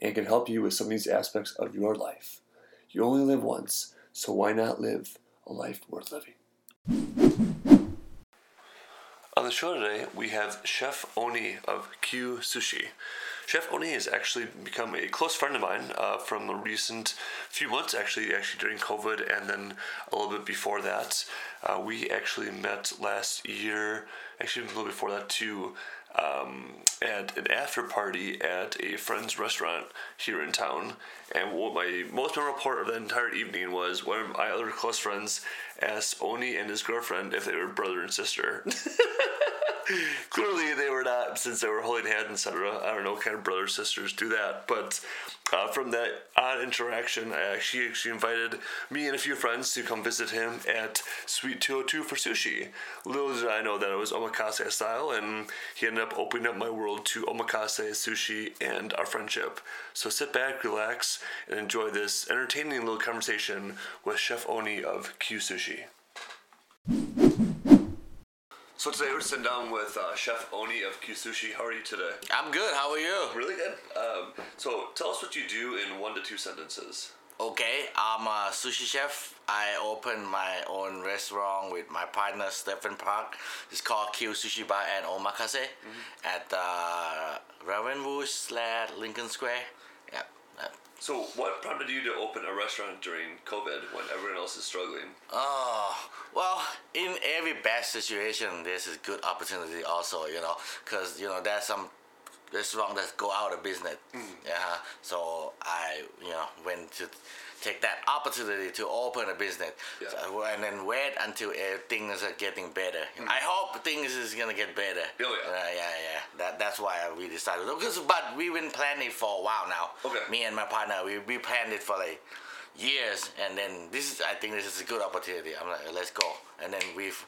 and can help you with some of these aspects of your life. You only live once, so why not live a life worth living? On the show today, we have Chef Oni of Q Sushi. Chef Oni has actually become a close friend of mine uh, from the recent few months, actually, actually during COVID, and then a little bit before that. Uh, we actually met last year, actually a little before that too, um, at an after party at a friend's restaurant here in town. And what my most memorable part of the entire evening was one of my other close friends asked Oni and his girlfriend if they were brother and sister. Clearly, they were not, since they were holding hands, etc. I don't know what kind of brothers sisters do that, but uh, from that odd interaction, I actually actually invited me and a few friends to come visit him at Suite 202 for sushi. Little did I know that it was omakase style, and he ended up opening up my world to omakase, sushi, and our friendship. So sit back, relax, and enjoy this entertaining little conversation with Chef Oni of Q Sushi. So today we're sitting down with uh, Chef Oni of Q Sushi. How are you today? I'm good. How are you? Really good. Um, so tell us what you do in one to two sentences. Okay, I'm a sushi chef. I opened my own restaurant with my partner Stephen Park. It's called Q Sushi Bar and Omakase at uh, Ravenswood slash Lincoln Square. So what prompted you to open a restaurant during COVID when everyone else is struggling? Oh, well, in every bad situation, there's a good opportunity also, you know, because, you know, there's some restaurant that go out of business. Mm. Yeah. So I, you know, went to take that opportunity to open a business. Yeah. So, and then wait until uh, things are getting better. I hope things is gonna get better. Oh, yeah. Uh, yeah, yeah. That, that's why we decided. Because, but we've been planning for a while now. Okay. Me and my partner, we, we planned it for like years and then this is I think this is a good opportunity. I'm like let's go. And then we've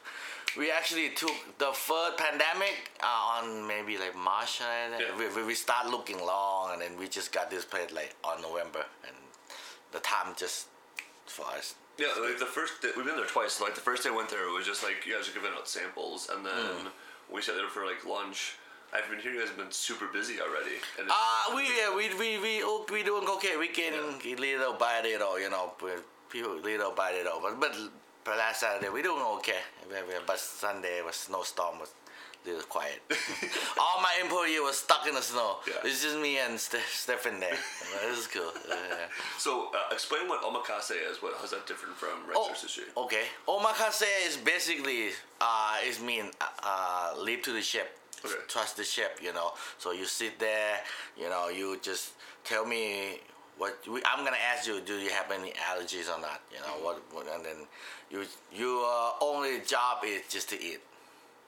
we actually took the first pandemic uh, on maybe like March and Yeah. we, we, start looking long and then we just got this place like on November and the time just for us. Yeah, like the first day, we've been there twice. Like the first day I went there, it was just like you guys are giving out samples, and then we sat there for like lunch. I've been here. You guys have been super busy already. And Uh, we yeah, we we we we doing okay. We can getting little by little, you know, people little by little. But but but last Saturday we doing okay. But Sunday was snowstorm was little quiet. All my employee was stuck in the snow. Yeah. It's just me and Ste- Stephen there. this is cool. Yeah. so uh, explain what omakase is. What how's that different from Oh, regular sushi? okay. Omakase is basically uh, is mean uh, leave to the ship. Okay. Trust the ship, you know. So you sit there, you know. You just tell me what we, I'm gonna ask you. Do you have any allergies or not? You know what? what and then you your only job is just to eat.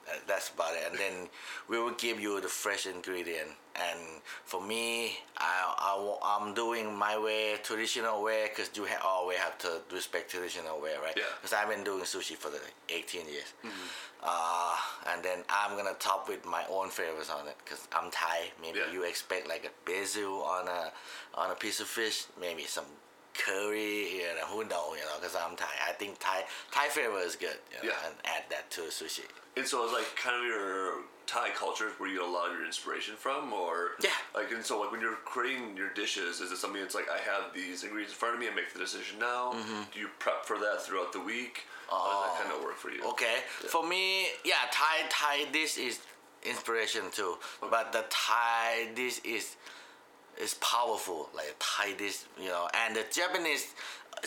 That- That's about it. And then we will give you the fresh ingredient. And for me, I, I, am doing my way, traditional way, because you ha- always have to respect traditional way, right? Yeah. Because I've been doing sushi for the 18 years. Hmm. Uh, and then I'm going to top with my own flavors on it, because I'm Thai. Maybe Yeah. you expect like a basil on a, on a piece of fish, maybe some curry, you know, who knows, you know, because I'm Thai. I think Thai Thai flavor is good, you know, Yeah. and add that to sushi. And so it's like kind of your Thai culture where you get a lot of your inspiration from, or Yeah. like and so like when you're creating your dishes, is it something that's like I have these ingredients in front of me and make the decision now? Mm-hmm. Do you prep for that throughout the week? How does that kind of work for you? Oh, Okay. For me, yeah, Thai Thai dish is inspiration too. But the Thai dish is is powerful, like Thai dish, you know. And the Japanese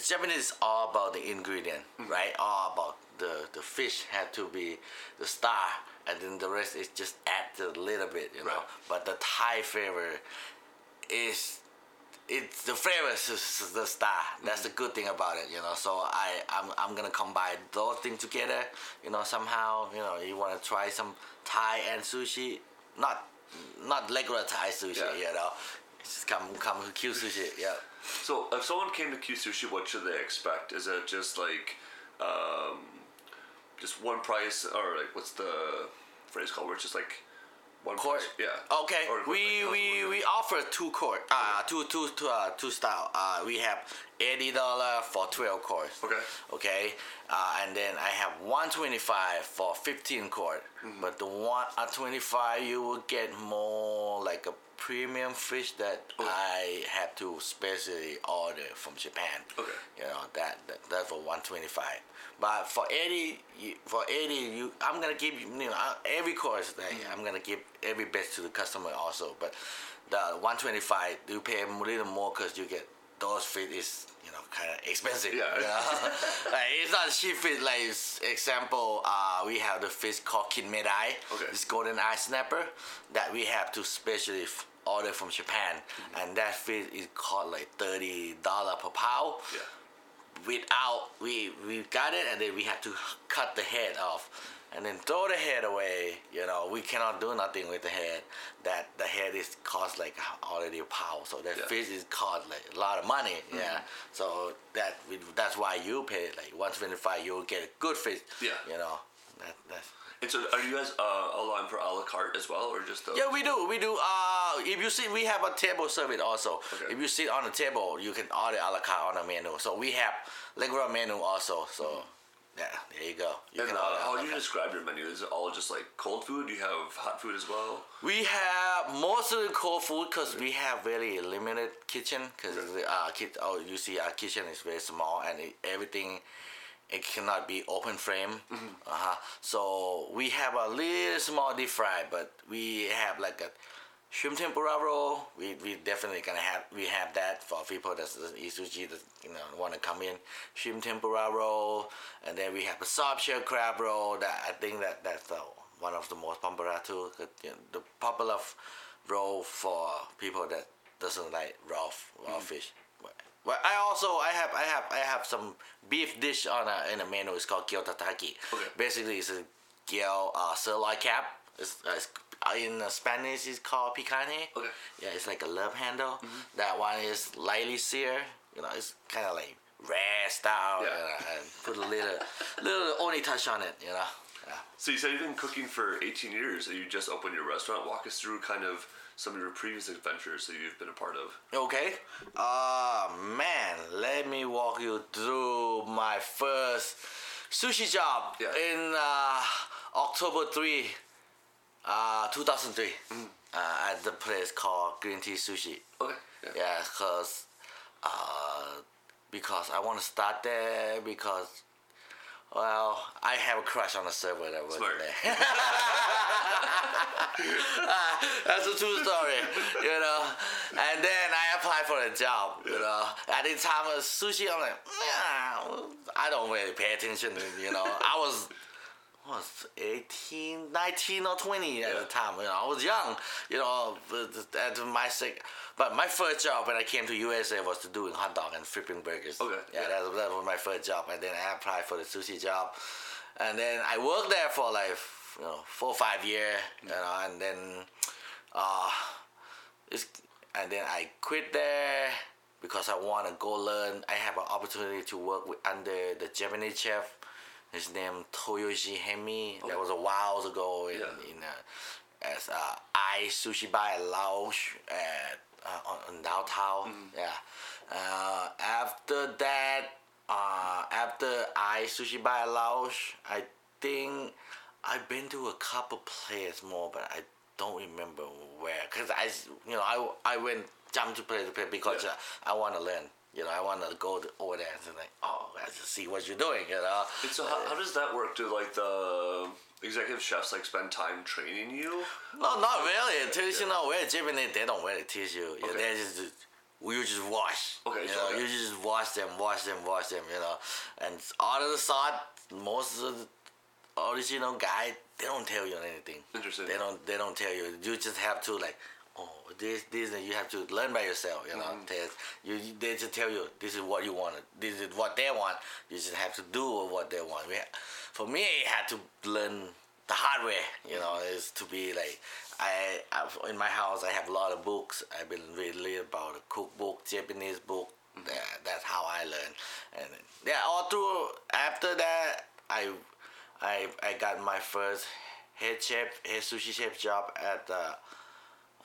Japanese is all about the ingredient, mm. right? All about the the fish had to be the star, and then the rest is just add a little bit, you know. Right. But the Thai flavor is it's the flavor is the star. That's the mm-hmm. good thing about it, you know. So I I'm I'm gonna combine those things together, you know. Somehow, you know, you want to try some Thai and sushi, not not regular Thai sushi, Yeah. you know. Just come come to Q Sushi. Yeah. So if someone came to Q Sushi, what should they expect? Is it just like, um, just one price, or like what's the phrase called? Where it's just like one Court. price? Yeah. Okay. Or we like- we we offer two court. Uh, two two two uh, two style. Uh, we have eighty dollar for twelve course. Okay. Okay. Uh, and then I have one twenty five for fifteen court. Mm-hmm. But the one at twenty five, you will get more like a premium fish that oh. I have to specially order from Japan. Okay. You know that, that that's for one twenty five. But for eighty, you, for eighty, you I'm gonna give you, you know every course that mm-hmm. I'm gonna give every best to the customer also. But the one twenty five, you pay a little more because you get those fish is you know kind of expensive. Yeah. You know? like it's not cheap fish. Like example, uh, we have the fish called kinmedai. Okay. It's golden eye snapper that we have to specially f- order from Japan, and that fish is called like thirty dollar per pound Yeah. without we we got it and then we have to cut the head off and then throw the head away you know we cannot do nothing with the head that the head is cost like already a pound so that Yeah. Mm-hmm. fish is cost like a lot of money yeah so that that's why you pay like 125 you'll get a good fish Yeah. you know that, that's And so, are you guys uh, allowing for a la carte as well, or just? The, yeah, we do. We do. Uh, if you sit, we have a table service also. Okay. If you sit on the table, you can order a la carte on the menu. So we have regular menu also. So yeah, there you go. You And uh, how you describe your menu? Is it all just like cold food? Do you have hot food as well? We have mostly cold food because we have very limited kitchen. Because uh, kit- oh, you see, our kitchen is very small and it, everything it cannot be open frame. Uh-huh. So we have a little small deep fry, but we have like a shrimp tempura roll. We we definitely gonna have we have that for people that eat sushi that you know want to come in. Shrimp tempura roll, and then we have a soft shell crab roll. That I think that that's the, one of the most popular too. you know, the popular f- roll for people that doesn't like raw raw fish. But, but I also I have I have I have some beef dish on a, in a menu. It's called gyu tataki. Okay. Basically, it's a gyu uh, sirloin cap. It's, uh, it's uh, in uh, Spanish it's called picanha. Okay. Yeah, it's like a love handle. That one is lightly seared. You know, it's kind of like rare style. Yeah. You know, and put a little little only touch on it. You know. Yeah. So you said you've been cooking for 18 years. and You just opened your restaurant. Walk us through kind of some of your previous adventures that you've been a part of. Okay. Uh man, let me walk you through my first sushi job Yeah. in uh, October 3, uh, 2003 uh, at the place called Green Tea Sushi. Okay. Yeah. Yeah, cause uh, because I want to start there because well I have a crush on the server that was Smart. there. That's a true story, you know. And then I applied for a job, you know. At the time of sushi, I'm like, yeah, I don't really pay attention, you know. I was what was 18, 19 or 20 at Yeah. the time. You know, I was young, you know, but at my sick. But my first job when I came to USA was to doing hot dog and flipping burgers. Okay, Yeah, yeah. That, was, that was my first job. And then I applied for the sushi job. And then I worked there for like, you know, four or five years, you know, and then, uh, it's, and then I quit there because I want to go learn. I have an opportunity to work with under the Japanese chef. His name Toyoshi Hemi. That was a while ago in, Yeah. in uh, as uh, I Sushi by Laos at uh, on, downtown. Yeah. Uh, after that, uh, after I Sushi by Laos, I think I've been to a couple places more, but I don't remember where. Cause I, you know, I, I went jump to place to place because Yeah. uh, I want to learn. You know, I want to go to, over there and say like, oh, I just see what you're doing. You know. And so how, how does that work? Do like the executive chefs like spend time training you? No, not really. You know, where Japanese they don't really teach you. You Okay. They just you just wash. Okay, you so, know, okay. you just wash them, wash them, wash them. You know, and all of the salt, most of the original guy, they don't tell you anything. Interesting. They don't. They don't tell you. You just have to like. Oh, this, this, and you have to learn by yourself. You know, Mm-hmm. There's- you, they just tell you this is what you want. This is what they want. You just have to do what they want. We for me, I had to learn the hard way. You know, is to be like I, I in my house I have a lot of books. I've been reading about a cookbook, Japanese book. Mm-hmm. That's how I learn. And yeah, all through after that I I I got my first head chef, head sushi chef job at uh,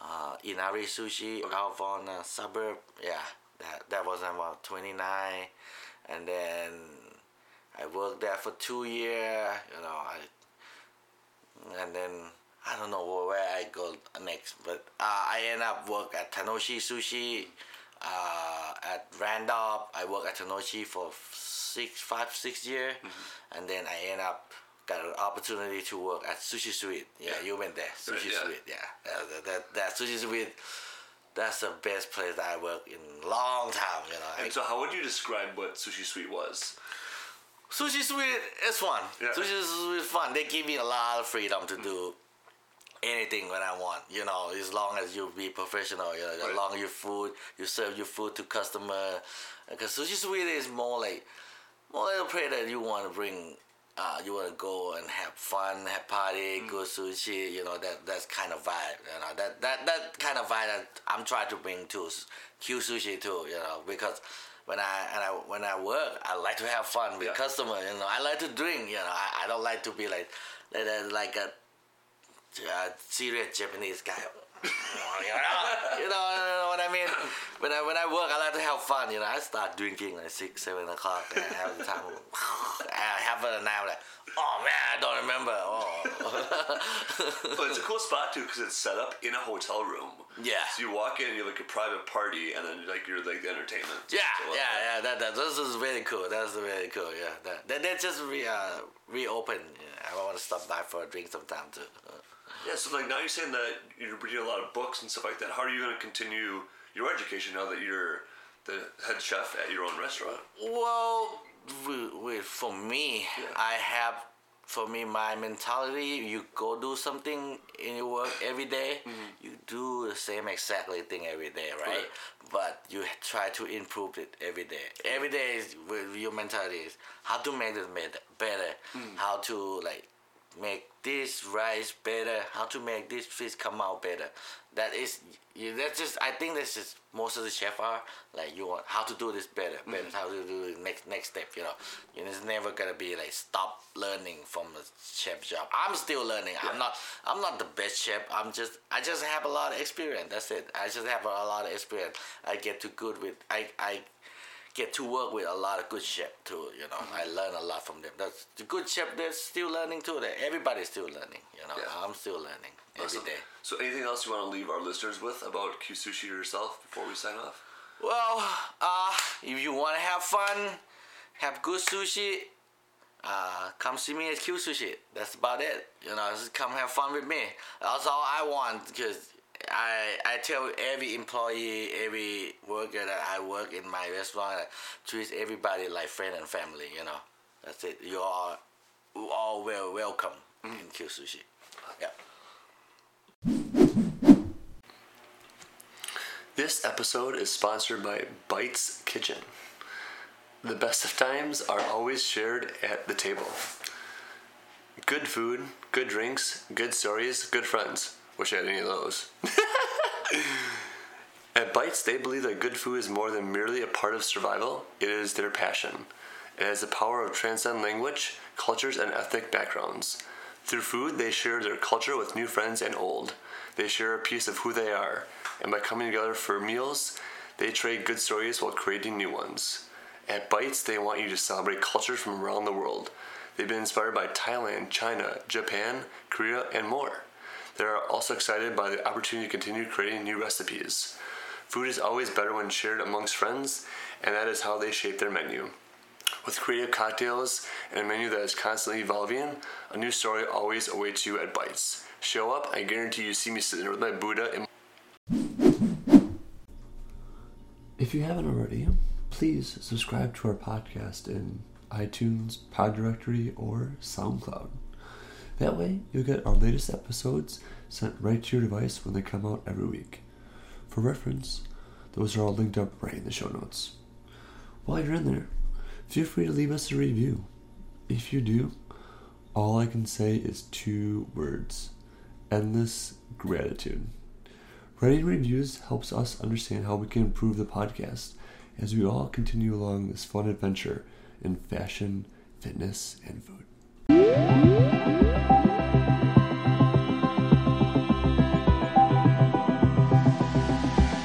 uh, Inari Sushi out on a suburb. Yeah, that that was about 29, and then I worked there for two years. You know, I and then I don't know where I go next, but uh, I end up work at Tanoshi Sushi. Uh, at Randolph, I worked at Tanoshi for six, five, six years, and then I end up got an opportunity to work at Sushi Suite. Yeah, you went there, Sushi Right, yeah. Suite. Yeah, that, that, that Sushi Suite. That's the best place that I worked in long time. You know, I- And so, how would you describe what Sushi Suite was? Sushi Suite is fun. Yeah. Sushi Suite is fun. They give me a lot of freedom to do anything when I want. You know, as long as you be professional. You know, Right. as long as your food, you serve your food to customer. Because Sushi Suite is more like more like a place that you want to bring. Uh, you want to go and have fun, have party, Mm. good sushi. You know that that's kind of vibe. You know that that that kind of vibe that I'm trying to bring to Q Sushi too. You know because when I and I when I work, I like to have fun with Yeah. customer. You know, I like to drink. You know, I, I don't like to be like like a, like a uh, serious Japanese guy. you know, you know, what I mean. When I when I work, I like to have fun. You know, I start drinking like six, seven o'clock, and I have the time. I have a night like, oh man, I don't remember. Oh. But it's a cool spot too because it's set up in a hotel room. Yeah. So you walk in, you have like a private party, and then like you're like the entertainment. Yeah, So, uh, yeah, yeah. That, that this is really cool. That's really cool. Yeah, that that, that just re uh, reopened. Yeah, I want to stop by for a drink sometime too. Yeah. So like now you're saying that you're reading a lot of books and stuff like that. How are you going to continue your education now that you're the head chef at your own restaurant? Well, for me, Yeah. I have, for me, my mentality, you go do something in your work every day, mm-hmm. you do the same exactly thing every day, right? Right. But you try to improve it every day. Every day is with your mentality is how to make it better, better how to like make this rice better, how to make this fish come out better. That is, you, that's just. I think that's just most of the chef are like you want how to do this better, mm-hmm. better how to do the next next step. You know, you it's never gonna be like stop learning from the chef job. I'm still learning. I'm not. I'm not the best chef. I'm just. I just have a lot of experience. That's it. I just have a lot of experience. I get too good with. I I get to work with a lot of good chef too. You know, I learn a lot from them. That's the good chef. They're still learning too. That everybody's still learning. You know, Yeah. I'm still learning every Awesome. day. So anything else you want to leave our listeners with about Q Sushi yourself before we sign off? Well, uh, if you want to have fun, have good sushi, uh, come see me at Q Sushi. That's about it. You know, just come have fun with me. That's all I want because I I tell every employee, every worker that I work in my restaurant, I treat everybody like friend and family. You know, that's it. You are all well welcome mm, in Q Sushi. Yeah. This episode is sponsored by Bites Kitchen. The best of times are always shared at the table. Good food, good drinks, good stories, good friends. Wish I had any of those. at Bites, they believe that good food is more than merely a part of survival, it is their passion. It has the power of transcend language, cultures, and ethnic backgrounds. Through food, they share their culture with new friends and old. They share a piece of who they are, and by coming together for meals, they trade good stories while creating new ones. At Bites, they want you to celebrate cultures from around the world. They've been inspired by Thailand, China, Japan, Korea, and more. They are also excited by the opportunity to continue creating new recipes. Food is always better when shared amongst friends, and that is how they shape their menu. With creative cocktails and a menu that is constantly evolving, a new story always awaits you at Bites. Show up, I guarantee you see me sitting with my Buddha and If you haven't already, please subscribe to our podcast in iTunes, Pod Directory, or SoundCloud. That way, you'll get our latest episodes sent right to your device when they come out every week. For reference, those are all linked up right in the show notes. While you're in there, feel free to leave us a review. If you do, all I can say is two words endless gratitude. Writing reviews helps us understand how we can improve the podcast as we all continue along this fun adventure in fashion, fitness, and food. Música